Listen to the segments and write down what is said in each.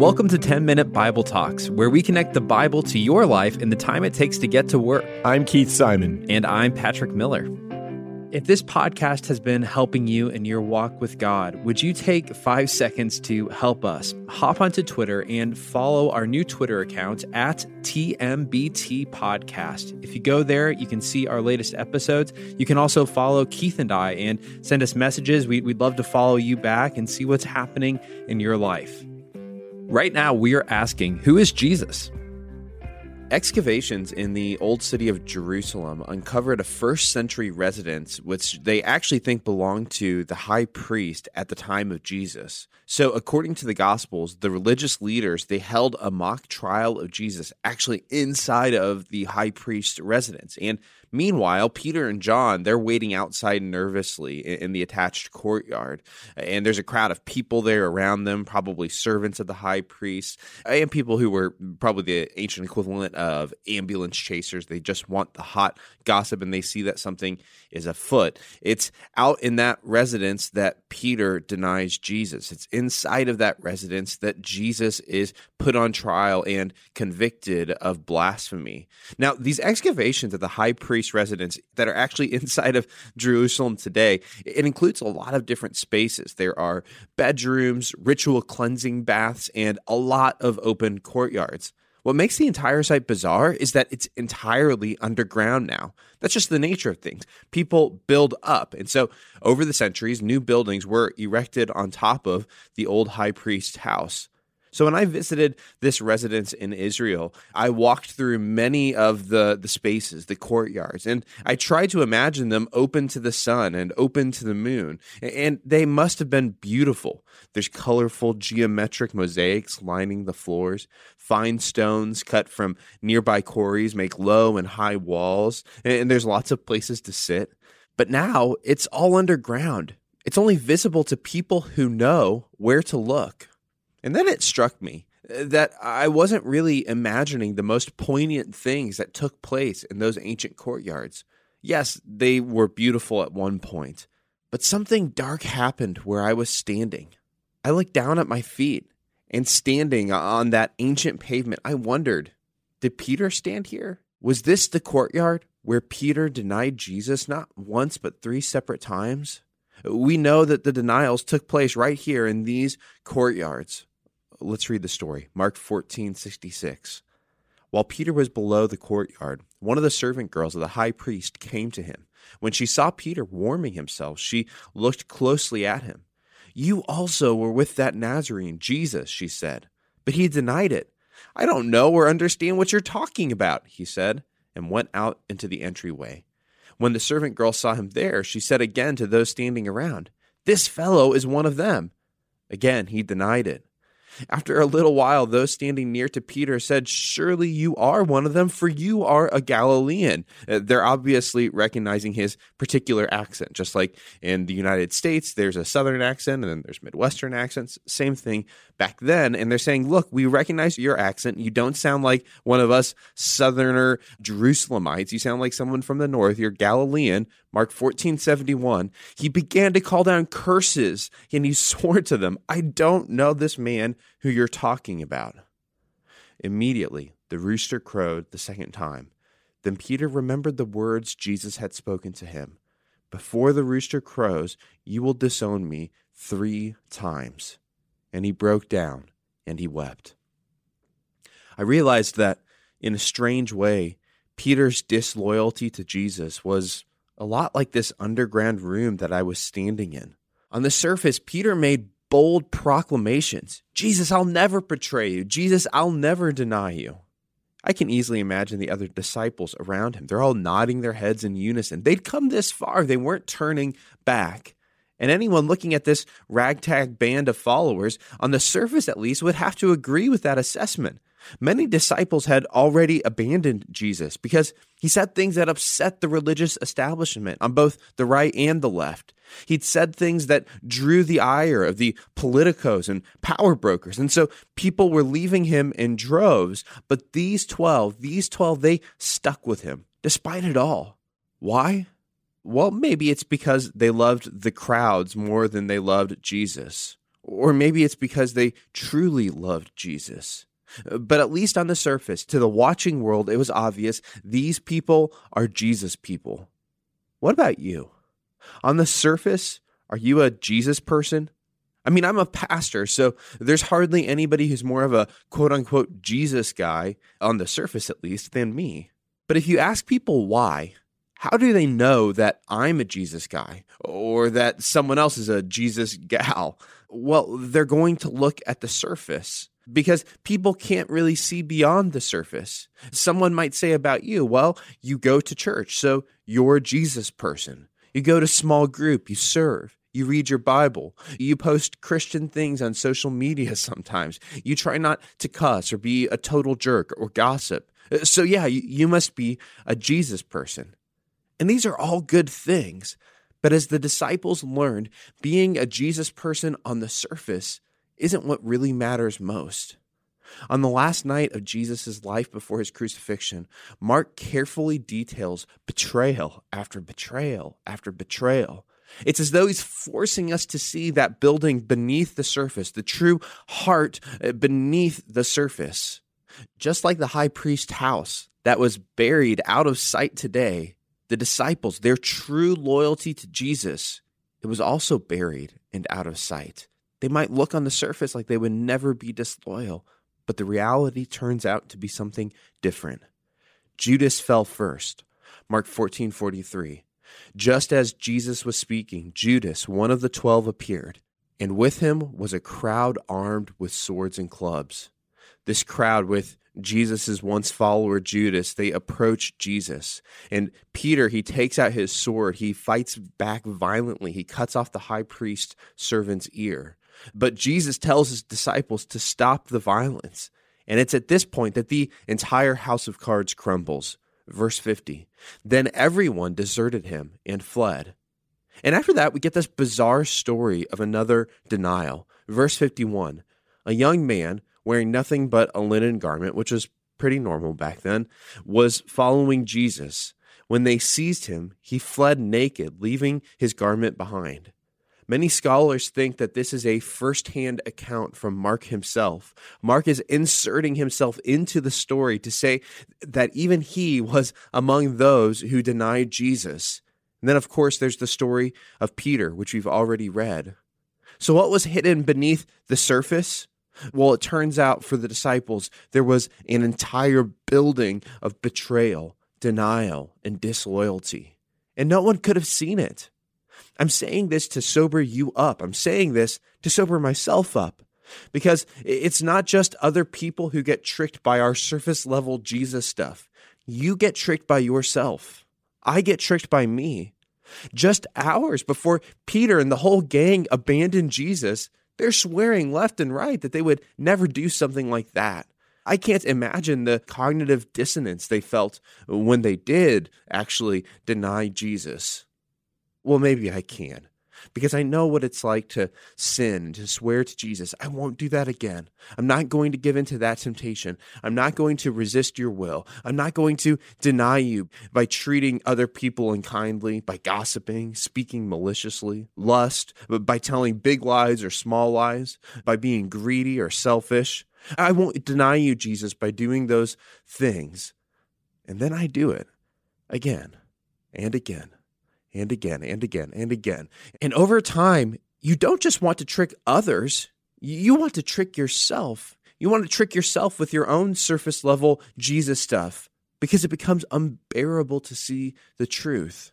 Welcome to 10 Minute Bible Talks, where we connect the Bible to your life in the time it takes to get to work. I'm Keith Simon. And I'm Patrick Miller. If this podcast has been helping you in your walk with God, would you take five seconds to help us? Hop onto Twitter and follow our new Twitter account at TMBT Podcast. If you go there, you can see our latest episodes. You can also follow Keith and I and send us messages. We, would love to follow you back and see what's happening in your life. Right now, we are asking who is Jesus? Excavations in the old city of Jerusalem uncovered a first century residence, which they actually think belonged to the high priest at the time of Jesus. So, according to the Gospels, the religious leaders they held a mock trial of Jesus actually inside of the high priest's residence. And Meanwhile, Peter and John, they're waiting outside nervously in, the attached courtyard. And there's a crowd of people there around them, probably servants of the high priest, and people who were probably the ancient equivalent of ambulance chasers. They just want the hot gossip and they see that something is afoot. It's out in that residence that Peter denies Jesus. It's inside of that residence that Jesus is put on trial and convicted of blasphemy. Now, these excavations of the high priest residence that are actually inside of Jerusalem today, it includes a lot of different spaces. There are bedrooms, ritual cleansing baths, and a lot of open courtyards. What makes the entire site bizarre is that it's entirely underground now. That's just the nature of things. People build up. And so, over the centuries, new buildings were erected on top of the old high priest's house. So when I visited this residence in Israel, I walked through many of the, the spaces, the courtyards, and I tried to imagine them open to the sun and open to the moon. And they must have been beautiful. There's colorful geometric mosaics lining the floors. Fine stones cut from nearby quarries make low and high walls. And there's lots of places to sit. But now it's all underground. It's only visible to people who know where to look. And then it struck me uh, that I wasn't really imagining the most poignant things that took place in those ancient courtyards. Yes, they were beautiful at one point, but something dark happened where I was standing. I looked down at my feet, and standing on that ancient pavement, I wondered did Peter stand here? Was this the courtyard where Peter denied Jesus not once but three separate times? We know that the denials took place right here in these courtyards let's read the story. Mark 14, 66. While Peter was below the courtyard, one of the servant girls of the high priest came to him. When she saw Peter warming himself, she looked closely at him. You also were with that Nazarene, Jesus, she said. But he denied it. I don't know or understand what you're talking about, he said, and went out into the entryway. When the servant girl saw him there, she said again to those standing around, This fellow is one of them. Again, he denied it. After a little while, those standing near to Peter said, Surely you are one of them, for you are a Galilean. Uh, they're obviously recognizing his particular accent. Just like in the United States, there's a Southern accent and then there's Midwestern accents. Same thing back then. And they're saying, Look, we recognize your accent. You don't sound like one of us Southerner Jerusalemites. You sound like someone from the North. You're Galilean. Mark 14, 71. He began to call down curses and he swore to them, I don't know this man who you're talking about. Immediately, the rooster crowed the second time. Then Peter remembered the words Jesus had spoken to him Before the rooster crows, you will disown me three times. And he broke down and he wept. I realized that in a strange way, Peter's disloyalty to Jesus was a lot like this underground room that I was standing in. On the surface, Peter made bold proclamations Jesus, I'll never betray you. Jesus, I'll never deny you. I can easily imagine the other disciples around him. They're all nodding their heads in unison. They'd come this far, they weren't turning back. And anyone looking at this ragtag band of followers, on the surface at least, would have to agree with that assessment. Many disciples had already abandoned Jesus because he said things that upset the religious establishment on both the right and the left. He'd said things that drew the ire of the politicos and power brokers. And so people were leaving him in droves. But these 12, these 12, they stuck with him despite it all. Why? Well, maybe it's because they loved the crowds more than they loved Jesus. Or maybe it's because they truly loved Jesus. But at least on the surface, to the watching world, it was obvious these people are Jesus people. What about you? On the surface, are you a Jesus person? I mean, I'm a pastor, so there's hardly anybody who's more of a quote unquote Jesus guy, on the surface at least, than me. But if you ask people why, how do they know that I'm a Jesus guy or that someone else is a Jesus gal? Well, they're going to look at the surface because people can't really see beyond the surface. Someone might say about you, well, you go to church, so you're a Jesus person. You go to small group, you serve. You read your Bible. You post Christian things on social media sometimes. You try not to cuss or be a total jerk or gossip. So, yeah, you, must be a Jesus person. And these are all good things. But as the disciples learned, being a Jesus person on the surface isn't what really matters most. On the last night of Jesus' life before his crucifixion, Mark carefully details betrayal after betrayal after betrayal. It's as though he's forcing us to see that building beneath the surface, the true heart uh, beneath the surface. Just like the high priest house that was buried out of sight today, the disciples, their true loyalty to Jesus, it was also buried and out of sight. They might look on the surface like they would never be disloyal, but the reality turns out to be something different. Judas fell first. Mark 14:43. Just as Jesus was speaking, Judas, one of the 12, appeared, and with him was a crowd armed with swords and clubs. This crowd with Jesus' once follower Judas, they approach Jesus. And Peter, he takes out his sword. He fights back violently. He cuts off the high priest servant's ear. But Jesus tells his disciples to stop the violence. And it's at this point that the entire house of cards crumbles. Verse 50 Then everyone deserted him and fled. And after that, we get this bizarre story of another denial. Verse 51 A young man wearing nothing but a linen garment, which was pretty normal back then, was following Jesus. When they seized him, he fled naked, leaving his garment behind. Many scholars think that this is a first hand account from Mark himself. Mark is inserting himself into the story to say that even he was among those who denied Jesus. And then, of course, there's the story of Peter, which we've already read. So, what was hidden beneath the surface? Well, it turns out for the disciples, there was an entire building of betrayal, denial, and disloyalty. And no one could have seen it. I'm saying this to sober you up. I'm saying this to sober myself up because it's not just other people who get tricked by our surface level Jesus stuff. You get tricked by yourself. I get tricked by me. Just hours before Peter and the whole gang abandoned Jesus, they're swearing left and right that they would never do something like that. I can't imagine the cognitive dissonance they felt when they did actually deny Jesus. Well, maybe I can because I know what it's like to sin, to swear to Jesus, I won't do that again. I'm not going to give in to that temptation. I'm not going to resist your will. I'm not going to deny you by treating other people unkindly, by gossiping, speaking maliciously, lust, by telling big lies or small lies, by being greedy or selfish. I won't deny you, Jesus, by doing those things. And then I do it again and again and again and again and again. And over time, you don't just want to trick others, you want to trick yourself. You want to trick yourself with your own surface level Jesus stuff because it becomes unbearable to see the truth.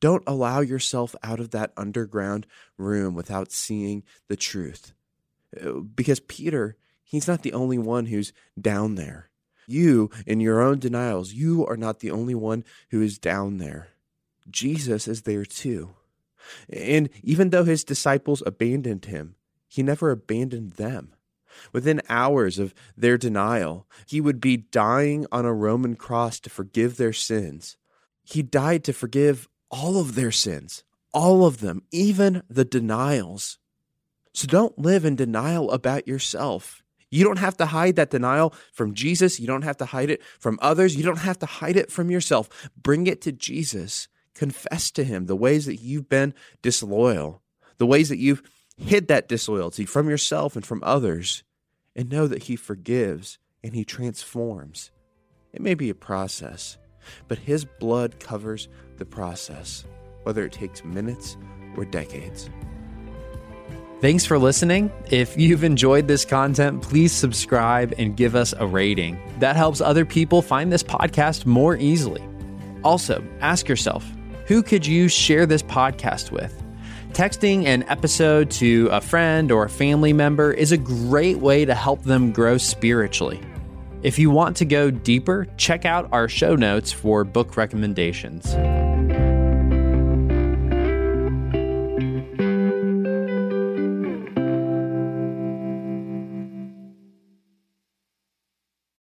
Don't allow yourself out of that underground room without seeing the truth. Uh, because Peter, he's not the only one who's down there. You, in your own denials, you are not the only one who is down there. Jesus is there too. And even though his disciples abandoned him, he never abandoned them. Within hours of their denial, he would be dying on a Roman cross to forgive their sins. He died to forgive all of their sins, all of them, even the denials. So don't live in denial about yourself. You don't have to hide that denial from Jesus. You don't have to hide it from others. You don't have to hide it from yourself. Bring it to Jesus Confess to Him the ways that you've been disloyal, the ways that you've hid that disloyalty from yourself and from others, and know that He forgives and He transforms. It may be a process, but His blood covers the process, whether it takes minutes or decades. Thanks for listening. If you've enjoyed this content, please subscribe and give us a rating. That helps other people find this podcast more easily. Also, ask yourself who could you share this podcast with? Texting an episode to a friend or a family member is a great way to help them grow spiritually. If you want to go deeper, check out our show notes for book recommendations.